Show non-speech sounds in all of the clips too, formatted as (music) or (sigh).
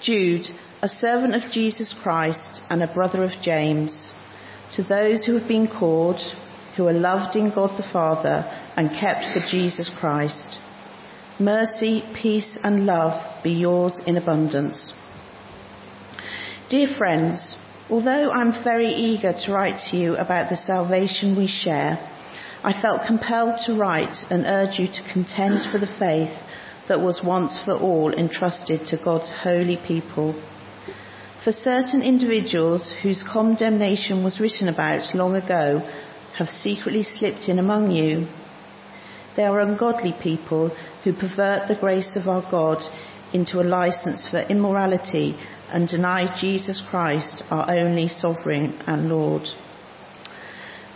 Jude, a servant of Jesus Christ and a brother of James, to those who have been called, who are loved in God the Father and kept for Jesus Christ. Mercy, peace and love be yours in abundance. Dear friends, although I'm very eager to write to you about the salvation we share, I felt compelled to write and urge you to contend for the faith that was once for all entrusted to God's holy people. For certain individuals whose condemnation was written about long ago have secretly slipped in among you. They are ungodly people who pervert the grace of our God into a license for immorality and deny Jesus Christ, our only sovereign and Lord.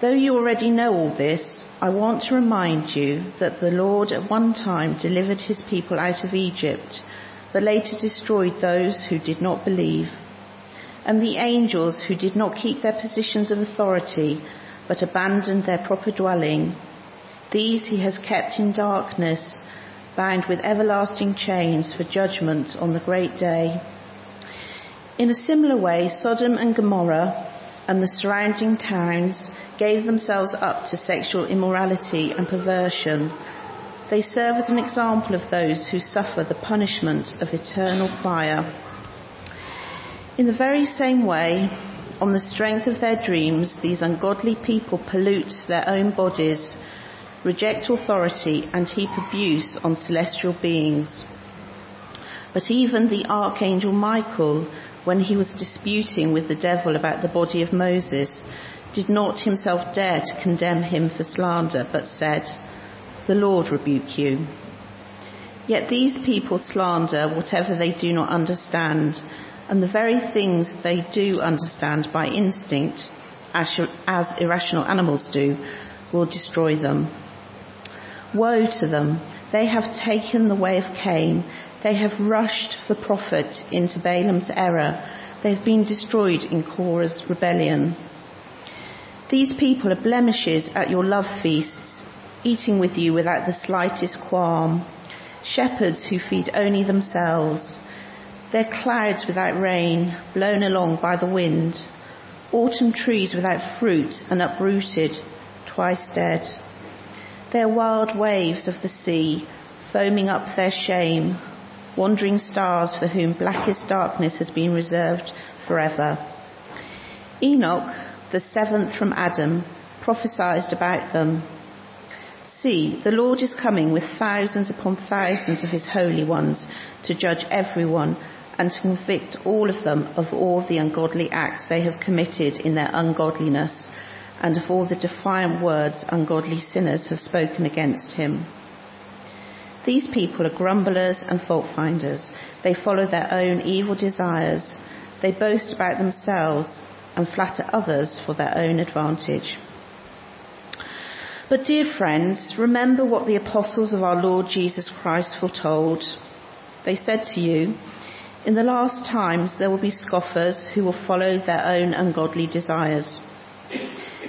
Though you already know all this, I want to remind you that the Lord at one time delivered his people out of Egypt, but later destroyed those who did not believe. And the angels who did not keep their positions of authority, but abandoned their proper dwelling, these he has kept in darkness, bound with everlasting chains for judgment on the great day. In a similar way, Sodom and Gomorrah and the surrounding towns gave themselves up to sexual immorality and perversion. They serve as an example of those who suffer the punishment of eternal fire. In the very same way, on the strength of their dreams, these ungodly people pollute their own bodies, reject authority and heap abuse on celestial beings. But even the archangel Michael when he was disputing with the devil about the body of Moses, did not himself dare to condemn him for slander, but said, the Lord rebuke you. Yet these people slander whatever they do not understand, and the very things they do understand by instinct, as, irrational animals do, will destroy them. Woe to them! They have taken the way of Cain they have rushed for profit into Balaam's error. They've been destroyed in Korah's rebellion. These people are blemishes at your love feasts, eating with you without the slightest qualm. Shepherds who feed only themselves. They're clouds without rain, blown along by the wind. Autumn trees without fruit and uprooted, twice dead. They're wild waves of the sea, foaming up their shame, wandering stars for whom blackest darkness has been reserved forever. Enoch, the seventh from Adam, prophesied about them. See, the Lord is coming with thousands upon thousands of his holy ones to judge everyone and to convict all of them of all the ungodly acts they have committed in their ungodliness and of all the defiant words ungodly sinners have spoken against him. These people are grumblers and fault finders. They follow their own evil desires. They boast about themselves and flatter others for their own advantage. But dear friends, remember what the apostles of our Lord Jesus Christ foretold. They said to you, in the last times there will be scoffers who will follow their own ungodly desires.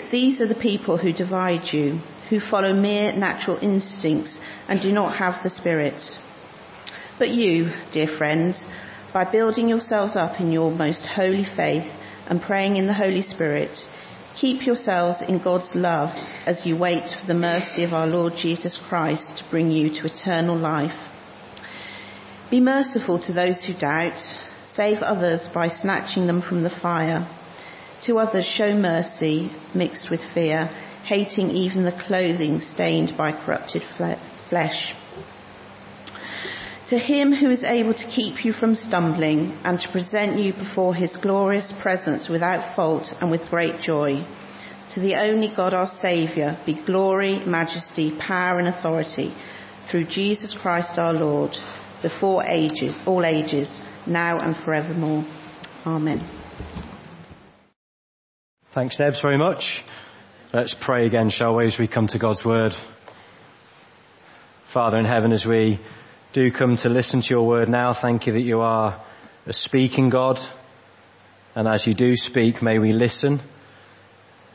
These are the people who divide you, who follow mere natural instincts and do not have the Spirit. But you, dear friends, by building yourselves up in your most holy faith and praying in the Holy Spirit, keep yourselves in God's love as you wait for the mercy of our Lord Jesus Christ to bring you to eternal life. Be merciful to those who doubt, save others by snatching them from the fire. To others show mercy mixed with fear hating even the clothing stained by corrupted flesh. To him who is able to keep you from stumbling and to present you before his glorious presence without fault and with great joy. To the only God our Saviour be glory, majesty, power and authority through Jesus Christ our Lord, before ages, all ages, now and forevermore. Amen. Thanks Debs very much. Let's pray again, shall we, as we come to God's word. Father in heaven, as we do come to listen to your word now, thank you that you are a speaking God. And as you do speak, may we listen.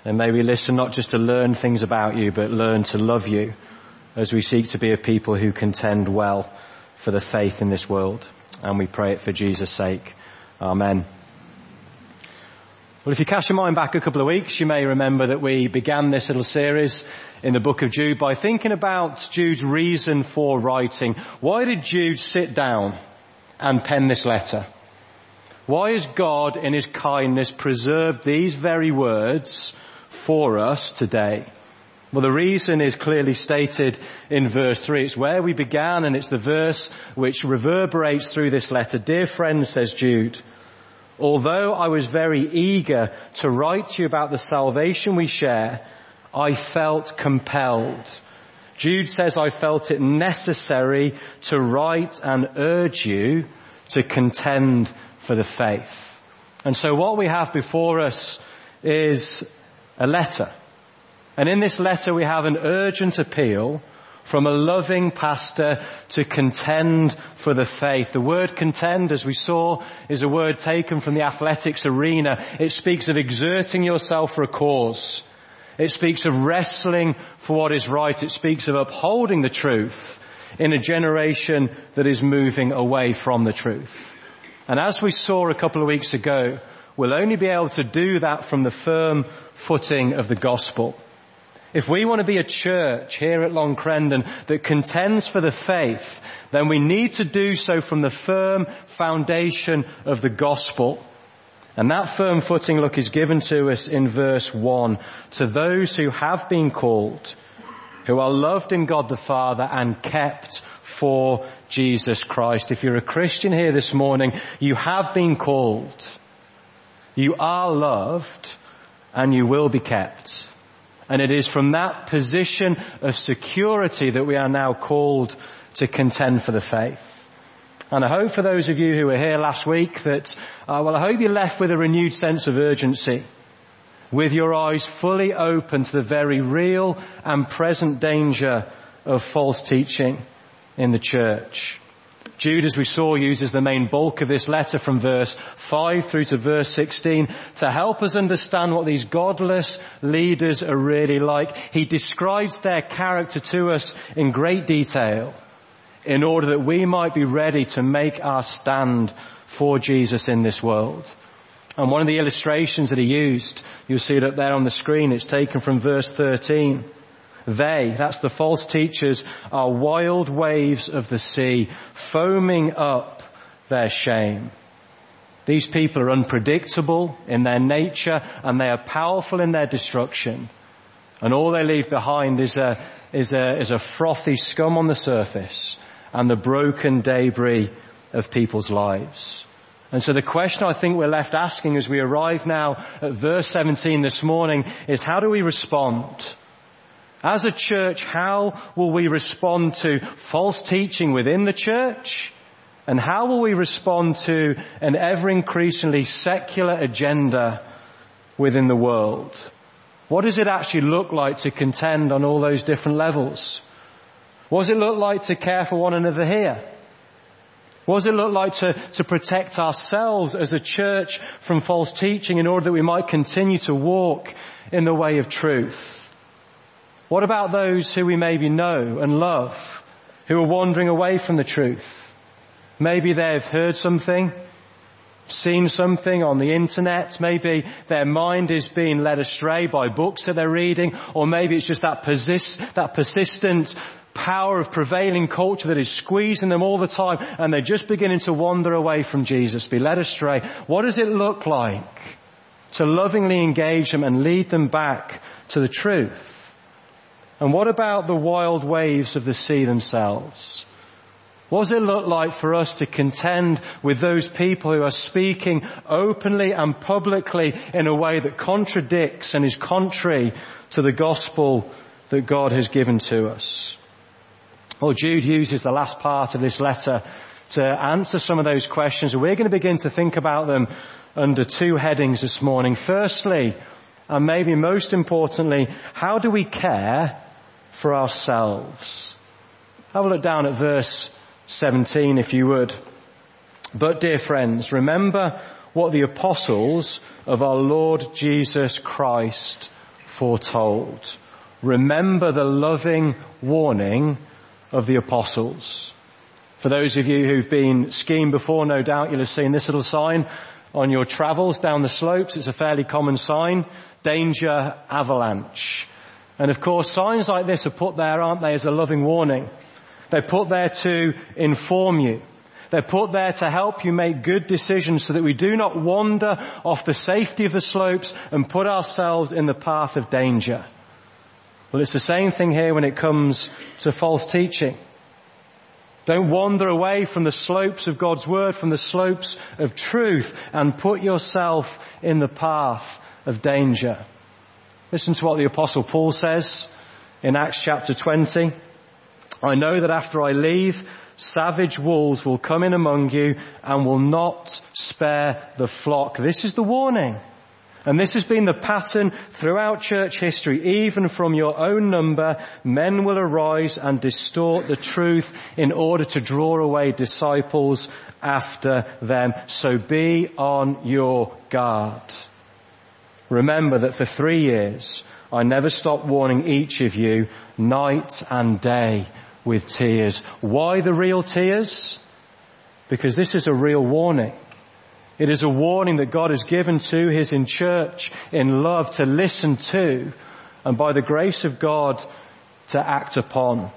And may we listen not just to learn things about you, but learn to love you as we seek to be a people who contend well for the faith in this world. And we pray it for Jesus' sake. Amen. Well, if you cast your mind back a couple of weeks, you may remember that we began this little series in the book of Jude by thinking about Jude's reason for writing. Why did Jude sit down and pen this letter? Why has God in his kindness preserved these very words for us today? Well, the reason is clearly stated in verse 3. It's where we began and it's the verse which reverberates through this letter. Dear friends, says Jude, although I was very eager to write to you about the salvation we share, I felt compelled. Jude says I felt it necessary to write and urge you to contend for the faith. And so what we have before us is a letter. And in this letter we have an urgent appeal from a loving pastor to contend for the faith. The word contend, as we saw, is a word taken from the athletics arena. It speaks of exerting yourself for a cause. It speaks of wrestling for what is right. It speaks of upholding the truth in a generation that is moving away from the truth. And as we saw a couple of weeks ago, we'll only be able to do that from the firm footing of the gospel. If we want to be a church here at Long Crendon that contends for the faith, then we need to do so from the firm foundation of the gospel. And that firm footing look is given to us in verse 1. To those who have been called, who are loved in God the Father and kept for Jesus Christ. If you're a Christian here this morning, you have been called. You are loved and you will be kept. And it is from that position of security that we are now called to contend for the faith. And I hope for those of you who were here last week that, uh, well, I hope you're left with a renewed sense of urgency, with your eyes fully open to the very real and present danger of false teaching in the church. Jude, as we saw, uses the main bulk of this letter from verse 5 through to verse 16 to help us understand what these godless leaders are really like. He describes their character to us in great detail in order that we might be ready to make our stand for Jesus in this world. And one of the illustrations that he used, you'll see it up there on the screen, it's taken from verse 13. They, that's the false teachers, are wild waves of the sea, foaming up their shame. These people are unpredictable in their nature and they are powerful in their destruction. And all they leave behind is a, is a, is a frothy scum on the surface and the broken debris of people's lives. And so the question I think we're left asking as we arrive now at verse 17 this morning is how do we respond? As a church, how will we respond to false teaching within the church? And how will we respond to an ever increasingly secular agenda within the world? What does it actually look like to contend on all those different levels? What does it look like to care for one another here? What does it look like to, to protect ourselves as a church from false teaching in order that we might continue to walk in the way of truth? What about those who we maybe know and love, who are wandering away from the truth? Maybe they've heard something, seen something on the internet, maybe their mind is being led astray by books that they're reading, or maybe it's just that persist, that persistent power of prevailing culture that is squeezing them all the time and they're just beginning to wander away from Jesus, be led astray. What does it look like to lovingly engage them and lead them back to the truth? And what about the wild waves of the sea themselves? What does it look like for us to contend with those people who are speaking openly and publicly in a way that contradicts and is contrary to the gospel that God has given to us? Well, Jude uses the last part of this letter to answer some of those questions. We're going to begin to think about them under two headings this morning. Firstly, and maybe most importantly, how do we care for ourselves. Have a look down at verse 17 if you would. But dear friends, remember what the apostles of our Lord Jesus Christ foretold. Remember the loving warning of the apostles. For those of you who've been skiing before, no doubt you'll have seen this little sign on your travels down the slopes. It's a fairly common sign. Danger avalanche. And of course signs like this are put there, aren't they, as a loving warning. They're put there to inform you. They're put there to help you make good decisions so that we do not wander off the safety of the slopes and put ourselves in the path of danger. Well, it's the same thing here when it comes to false teaching. Don't wander away from the slopes of God's Word, from the slopes of truth, and put yourself in the path of danger. Listen to what the Apostle Paul says in Acts chapter 20. I know that after I leave, savage wolves will come in among you and will not spare the flock. This is the warning. And this has been the pattern throughout church history. Even from your own number, men will arise and distort the truth in order to draw away disciples after them. So be on your guard. Remember that for three years, I never stopped warning each of you night and day with tears. Why the real tears? Because this is a real warning. It is a warning that God has given to His in church in love to listen to and by the grace of God to act upon.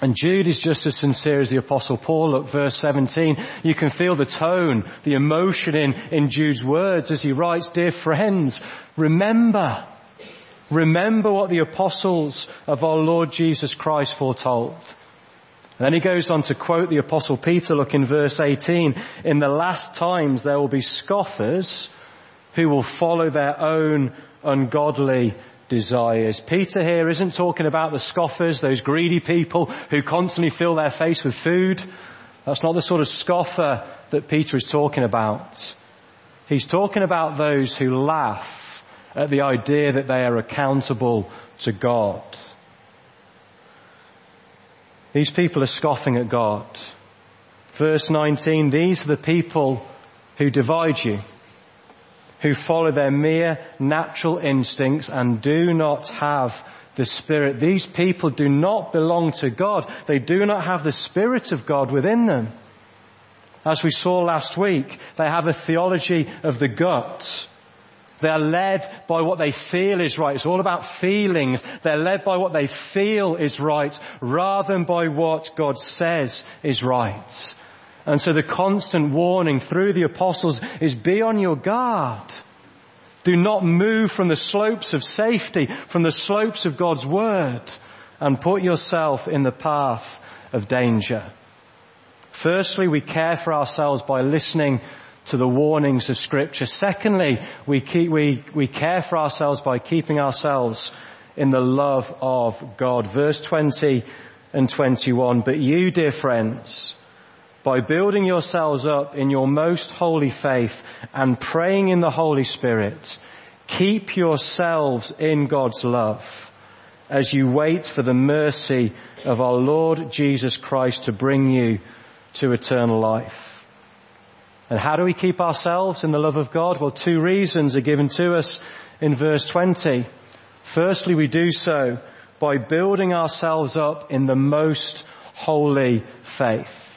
And Jude is just as sincere as the apostle Paul. Look, verse 17. You can feel the tone, the emotion in, in Jude's words as he writes, Dear friends, remember, remember what the apostles of our Lord Jesus Christ foretold. And then he goes on to quote the apostle Peter, look in verse 18, in the last times there will be scoffers who will follow their own ungodly desires. Peter here isn't talking about the scoffers, those greedy people who constantly fill their face with food. That's not the sort of scoffer that Peter is talking about. He's talking about those who laugh at the idea that they are accountable to God. These people are scoffing at God. Verse 19, these are the people who divide you, who follow their mere natural instincts and do not have the Spirit. These people do not belong to God. They do not have the Spirit of God within them. As we saw last week, they have a theology of the gut. They're led by what they feel is right. It's all about feelings. They're led by what they feel is right rather than by what God says is right. And so the constant warning through the apostles is be on your guard. Do not move from the slopes of safety, from the slopes of God's word and put yourself in the path of danger. Firstly, we care for ourselves by listening to the warnings of scripture. Secondly, we keep, we, we care for ourselves by keeping ourselves in the love of God. Verse 20 and 21. But you, dear friends, by building yourselves up in your most holy faith and praying in the Holy Spirit, keep yourselves in God's love as you wait for the mercy of our Lord Jesus Christ to bring you to eternal life. And how do we keep ourselves in the love of God? Well, two reasons are given to us in verse 20. Firstly, we do so by building ourselves up in the most holy faith.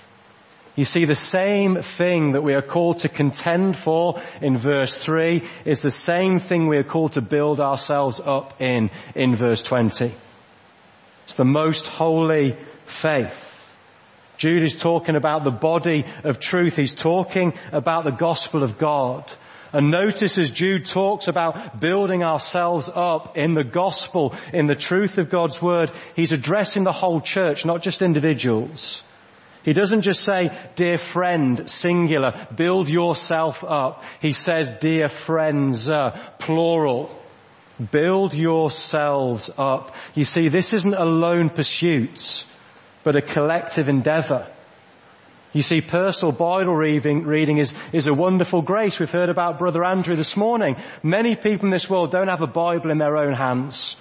You see, the same thing that we are called to contend for in verse 3 is the same thing we are called to build ourselves up in, in verse 20. It's the most holy faith. Jude is talking about the body of truth. He's talking about the gospel of God. And notice as Jude talks about building ourselves up in the gospel, in the truth of God's word, he's addressing the whole church, not just individuals. He doesn't just say, dear friend, singular, build yourself up. He says, dear friends, uh, plural. Build yourselves up. You see, this isn't a lone pursuit but a collective endeavor. You see, personal Bible reading, reading is, is a wonderful grace. We've heard about Brother Andrew this morning. Many people in this world don't have a Bible in their own hands.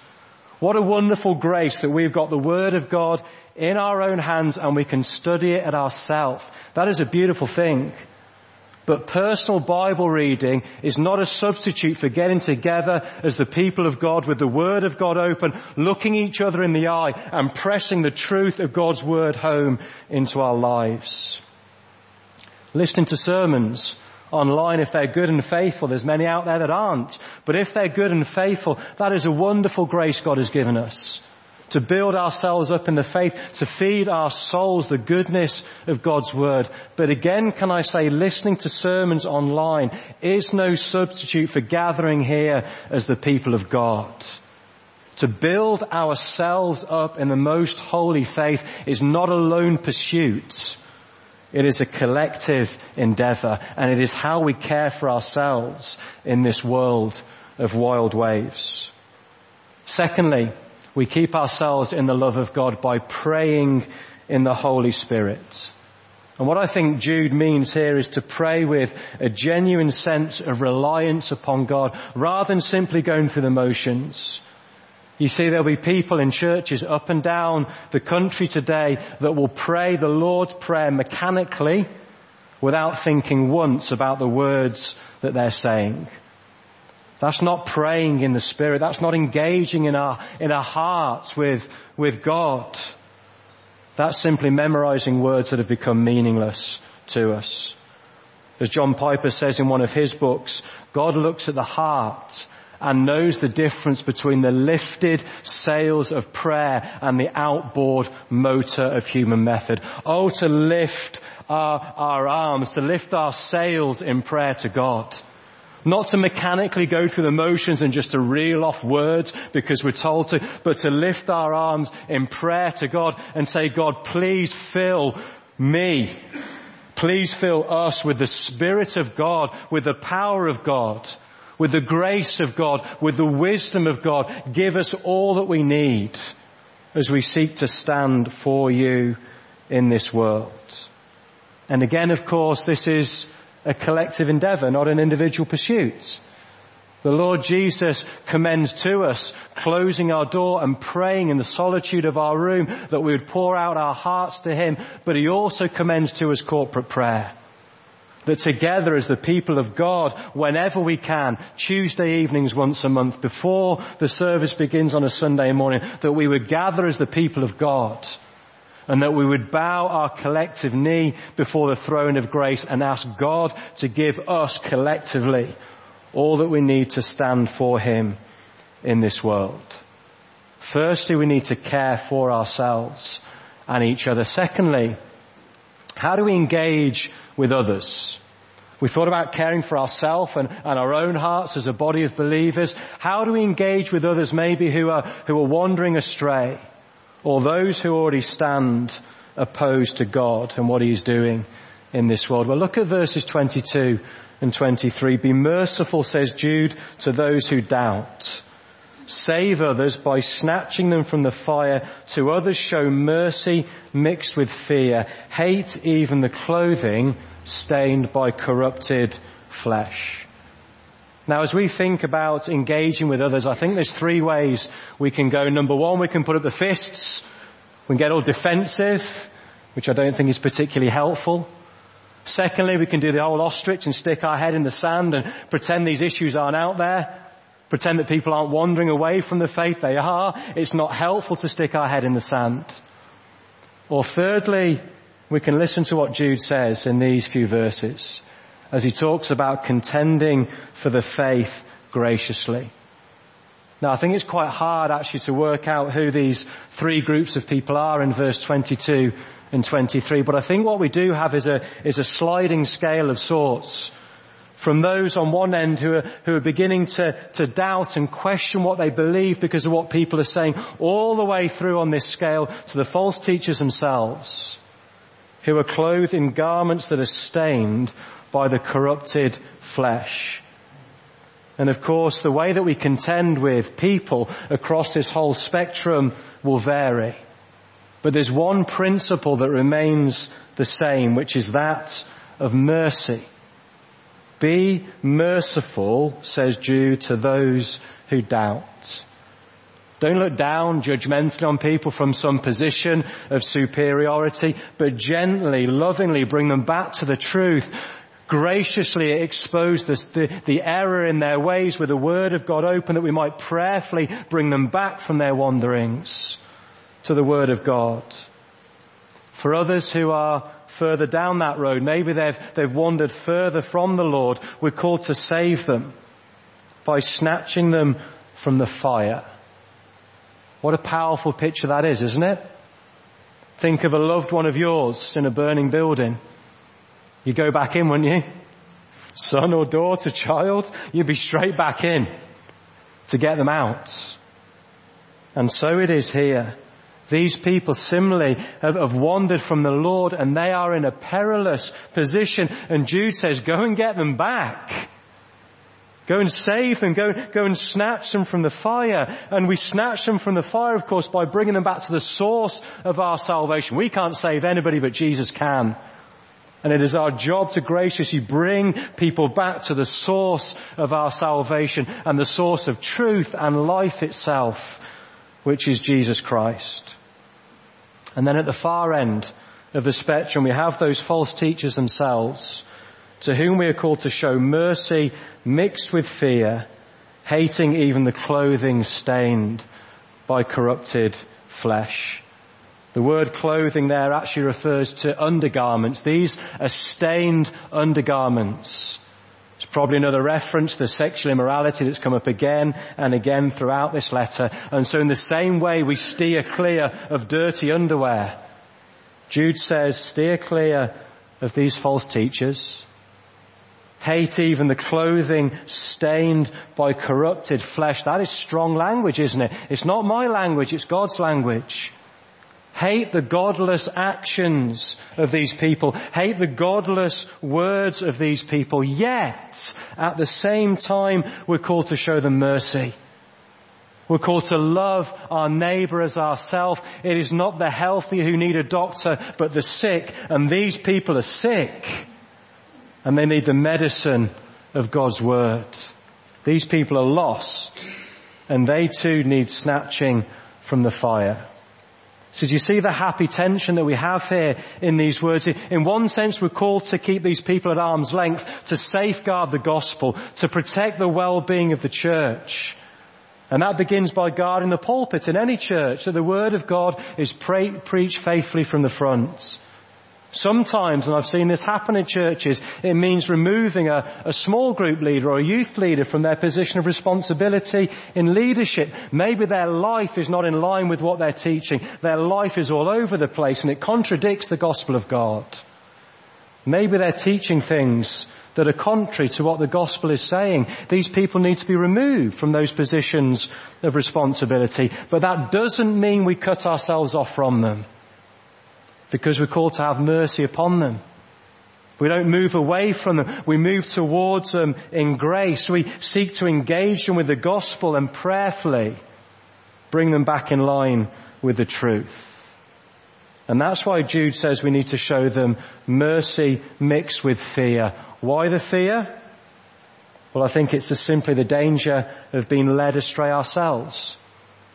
What a wonderful grace that we've got the Word of God in our own hands and we can study it at ourselves. That is a beautiful thing. But personal Bible reading is not a substitute for getting together as the people of God with the Word of God open, looking each other in the eye and pressing the truth of God's Word home into our lives. Listening to sermons online if they're good and faithful. There's many out there that aren't. But if they're good and faithful, that is a wonderful grace God has given us. To build ourselves up in the faith, to feed our souls the goodness of God's Word. But again, can I say, listening to sermons online is no substitute for gathering here as the people of God. To build ourselves up in the most holy faith is not a lone pursuit. It is a collective endeavor and it is how we care for ourselves in this world of wild waves. Secondly, we keep ourselves in the love of God by praying in the Holy Spirit. And what I think Jude means here is to pray with a genuine sense of reliance upon God rather than simply going through the motions. You see, there'll be people in churches up and down the country today that will pray the Lord's Prayer mechanically without thinking once about the words that they're saying. That's not praying in the Spirit. That's not engaging in our, in our hearts with, with God. That's simply memorizing words that have become meaningless to us. As John Piper says in one of his books, God looks at the heart and knows the difference between the lifted sails of prayer and the outboard motor of human method. Oh, to lift our, our arms, to lift our sails in prayer to God. Not to mechanically go through the motions and just to reel off words because we're told to, but to lift our arms in prayer to God and say, God, please fill me. Please fill us with the Spirit of God, with the power of God with the grace of God, with the wisdom of God. Give us all that we need as we seek to stand for you in this world. And again, of course, this is a collective endeavor, not an individual pursuit. The Lord Jesus commends to us closing our door and praying in the solitude of our room that we would pour out our hearts to Him, but He also commends to us corporate prayer that together as the people of God, whenever we can, Tuesday evenings once a month, before the service begins on a Sunday morning, that we would gather as the people of God and that we would bow our collective knee before the throne of grace and ask God to give us collectively all that we need to stand for Him in this world. Firstly, we need to care for ourselves and each other. Secondly, how do we engage with others. We thought about caring for ourselves and, and, our own hearts as a body of believers. How do we engage with others maybe who are, who are wandering astray or those who already stand opposed to God and what He's doing in this world? Well, look at verses 22 and 23. Be merciful, says Jude, to those who doubt. Save others by snatching them from the fire. To others show mercy mixed with fear. Hate even the clothing stained by corrupted flesh. Now as we think about engaging with others, I think there's three ways we can go. Number one, we can put up the fists. We can get all defensive, which I don't think is particularly helpful. Secondly, we can do the old ostrich and stick our head in the sand and pretend these issues aren't out there. Pretend that people aren't wandering away from the faith. They are. It's not helpful to stick our head in the sand. Or thirdly, we can listen to what Jude says in these few verses as he talks about contending for the faith graciously. Now I think it's quite hard actually to work out who these three groups of people are in verse 22 and 23, but I think what we do have is a, is a sliding scale of sorts from those on one end who are, who are beginning to, to doubt and question what they believe because of what people are saying all the way through on this scale to the false teachers themselves who are clothed in garments that are stained by the corrupted flesh. And of course, the way that we contend with people across this whole spectrum will vary. But there's one principle that remains the same, which is that of mercy. Be merciful, says Jude, to those who doubt. Don't look down judgmentally on people from some position of superiority, but gently, lovingly bring them back to the truth. graciously expose the, the, the error in their ways with the word of God open that we might prayerfully bring them back from their wanderings to the word of God. For others who are further down that road, maybe they've, they've wandered further from the Lord, we're called to save them by snatching them from the fire. What a powerful picture that is, isn't it? Think of a loved one of yours in a burning building. You go back in, wouldn't you? Son or daughter, child, you'd be straight back in to get them out. And so it is here. These people similarly have, have, wandered from the Lord and they are in a perilous position and Jude says, go and get them back. Go and save them. Go, go and snatch them from the fire. And we snatch them from the fire, of course, by bringing them back to the source of our salvation. We can't save anybody, but Jesus can. And it is our job to graciously bring people back to the source of our salvation and the source of truth and life itself, which is Jesus Christ. And then at the far end of the spectrum, we have those false teachers themselves to whom we are called to show mercy mixed with fear, hating even the clothing stained by corrupted flesh. The word clothing there actually refers to undergarments. These are stained undergarments. It's probably another reference to sexual immorality that's come up again and again throughout this letter. And so in the same way we steer clear of dirty underwear. Jude says, steer clear of these false teachers hate even the clothing stained by corrupted flesh. That is strong language, isn't it? It's not my language, it's God's language. Hate the godless actions of these people. Hate the godless words of these people. Yet, at the same time, we're called to show them mercy. We're called to love our neighbor as ourselves. It is not the healthy who need a doctor, but the sick. And these people are sick and they need the medicine of God's Word. These people are lost and they too need snatching from the fire. So do you see the happy tension that we have here in these words? In one sense, we're called to keep these people at arm's length, to safeguard the gospel, to protect the well-being of the church. And that begins by guarding the pulpit in any church, that the word of God is pre- preached faithfully from the front. Sometimes, and I've seen this happen in churches, it means removing a, a, small group leader or a youth leader from their position of responsibility in leadership. Maybe their life is not in line with what they're teaching. Their life is all over the place and it contradicts the gospel of God. Maybe they're teaching things that are contrary to what the gospel is saying. These people need to be removed from those positions of responsibility. But that doesn't mean we cut ourselves off from them because we're called to have mercy upon them. We don't move away from them. We move towards them in grace. We seek to engage them with the gospel and prayerfully bring them back in line with the truth. And that's why Jude says we need to show them mercy mixed with fear. Why the fear? Well, I think it's just simply the danger of being led astray ourselves.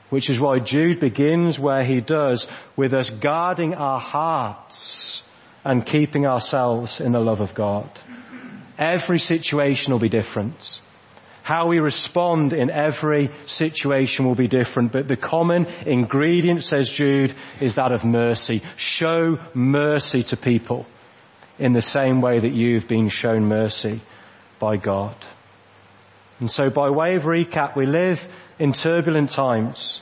Which is why Jude begins where he does with us guarding our hearts and keeping ourselves in the love of God. Every situation will be different. How we respond in every situation will be different, but the common ingredient, says Jude, is that of mercy. Show mercy to people in the same way that you've been shown mercy by God. And so by way of recap, we live in turbulent times.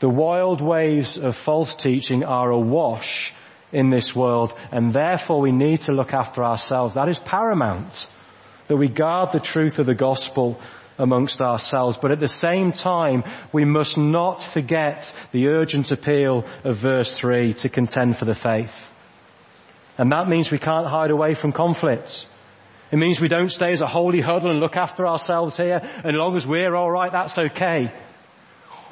The wild waves of false teaching are awash in this world and therefore we need to look after ourselves. That is paramount. That we guard the truth of the gospel amongst ourselves. But at the same time, we must not forget the urgent appeal of verse 3 to contend for the faith. And that means we can't hide away from conflicts. It means we don't stay as a holy huddle and look after ourselves here, and as long as we're alright, that's okay.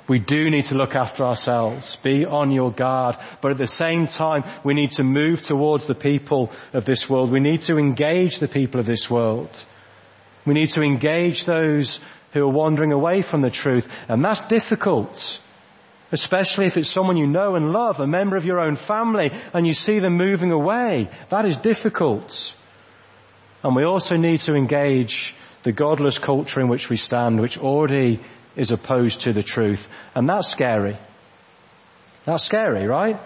We do need to look after ourselves. Be on your guard. But at the same time, we need to move towards the people of this world. We need to engage the people of this world. We need to engage those who are wandering away from the truth. And that's difficult. Especially if it's someone you know and love, a member of your own family, and you see them moving away. That is difficult. And we also need to engage the godless culture in which we stand, which already is opposed to the truth. And that's scary. That's scary, right?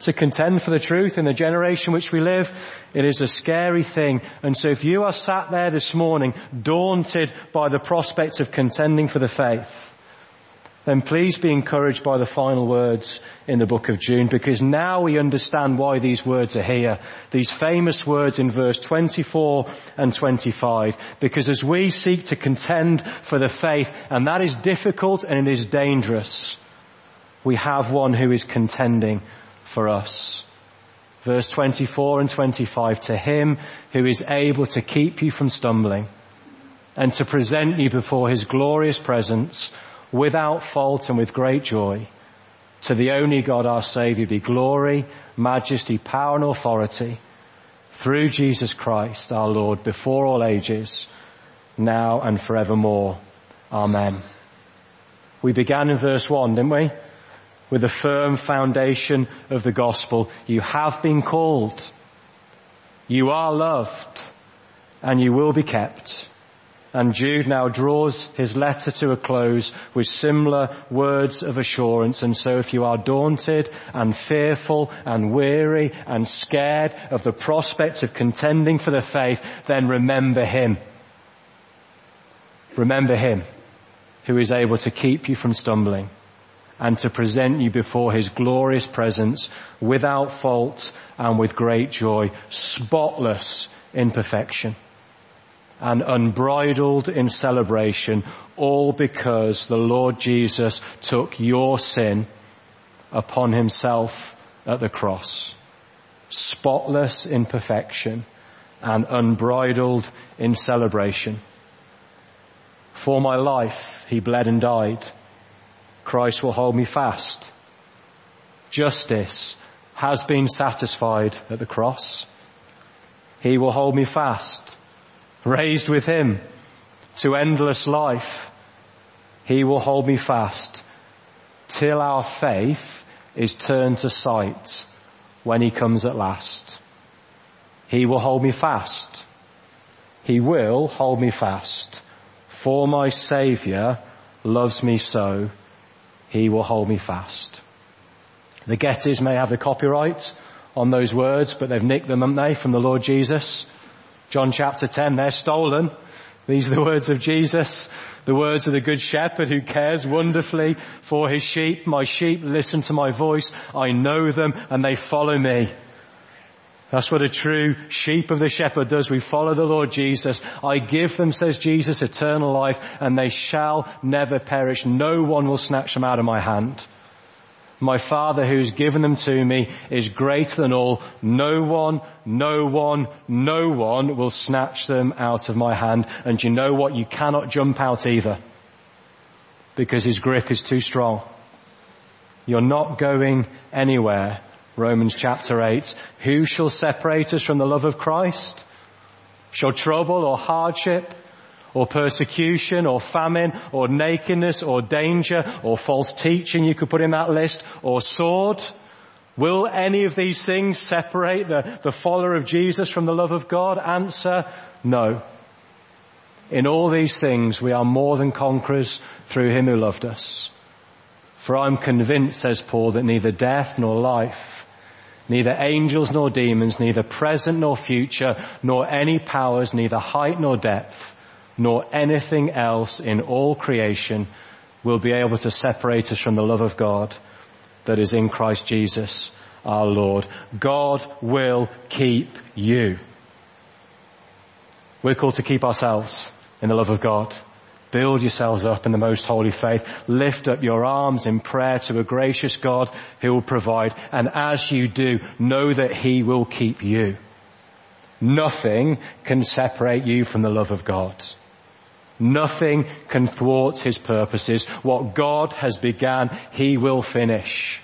To contend for the truth in the generation which we live, it is a scary thing. And so if you are sat there this morning daunted by the prospect of contending for the faith, then please be encouraged by the final words in the book of Jude because now we understand why these words are here. These famous words in verse 24 and 25 because as we seek to contend for the faith and that is difficult and it is dangerous, we have one who is contending for us. Verse 24 and 25, to him who is able to keep you from stumbling and to present you before his glorious presence without fault and with great joy. To the only God our Saviour be glory, majesty, power and authority through Jesus Christ our Lord before all ages, now and forevermore. Amen. We began in verse 1, didn't we? With the firm foundation of the gospel. You have been called. You are loved and you will be kept. And Jude now draws his letter to a close with similar words of assurance. And so if you are daunted and fearful and weary and scared of the prospect of contending for the faith, then remember him. Remember him who is able to keep you from stumbling and to present you before his glorious presence without fault and with great joy, spotless in perfection and unbridled in celebration, all because the Lord Jesus took your sin upon himself at the cross. Spotless in perfection and unbridled in celebration. For my life, he bled and died. Christ will hold me fast. Justice has been satisfied at the cross. He will hold me fast raised with him to endless life, he will hold me fast till our faith is turned to sight when he comes at last. He will hold me fast. He will hold me fast. For my Saviour loves me so, he will hold me fast. The Gettys may have the copyright on those words, but they've nicked them, haven't they, from the Lord Jesus. John chapter 10, they're stolen. These are the words of Jesus, the words of the good shepherd who cares wonderfully for his sheep. My sheep listen to my voice. I know them and they follow me. That's what a true sheep of the shepherd does. We follow the Lord Jesus. I give them, says Jesus, eternal life and they shall never perish. No one will snatch them out of my hand. My Father who's given them to me is greater than all. No one, no one, no one will snatch them out of my hand. And you know what? You cannot jump out either. Because his grip is too strong. You're not going anywhere. Romans chapter 8. Who shall separate us from the love of Christ? Shall trouble or hardship or persecution or famine or nakedness or danger or false teaching you could put in that list or sword. Will any of these things separate the, the follower of Jesus from the love of God? Answer, no. In all these things we are more than conquerors through him who loved us. For I'm convinced, says Paul, that neither death nor life, neither angels nor demons, neither present nor future, nor any powers, neither height nor depth, nor anything else in all creation will be able to separate us from the love of God that is in Christ Jesus our Lord. God will keep you. We're called to keep ourselves in the love of God. Build yourselves up in the most holy faith. Lift up your arms in prayer to a gracious God who will provide. And as you do, know that He will keep you. Nothing can separate you from the love of God. Nothing can thwart his purposes. What God has began, he will finish.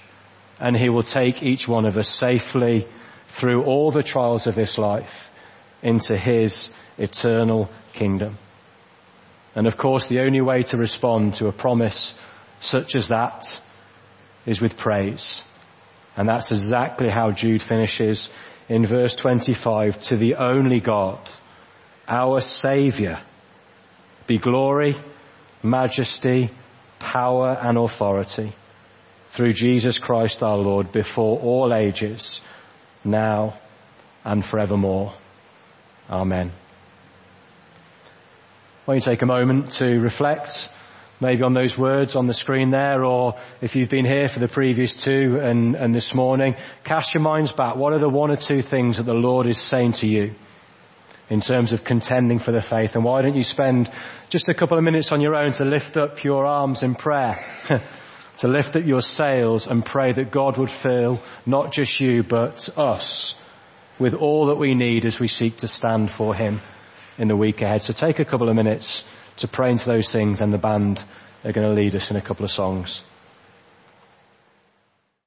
And he will take each one of us safely through all the trials of this life into his eternal kingdom. And of course the only way to respond to a promise such as that is with praise. And that's exactly how Jude finishes in verse 25, to the only God our Saviour, be glory, majesty, power and authority through Jesus Christ our Lord before all ages, now and forevermore. Amen. Why don't you take a moment to reflect maybe on those words on the screen there or if you've been here for the previous two and, and this morning, cast your minds back. What are the one or two things that the Lord is saying to you in terms of contending for the faith? And why don't you spend just a couple of minutes on your own to lift up your arms in prayer? (laughs) to lift up your sails and pray that God would fill not just you but us with all that we need as we seek to stand for Him in the week ahead. So take a couple of minutes to pray into those things and the band are going to lead us in a couple of songs.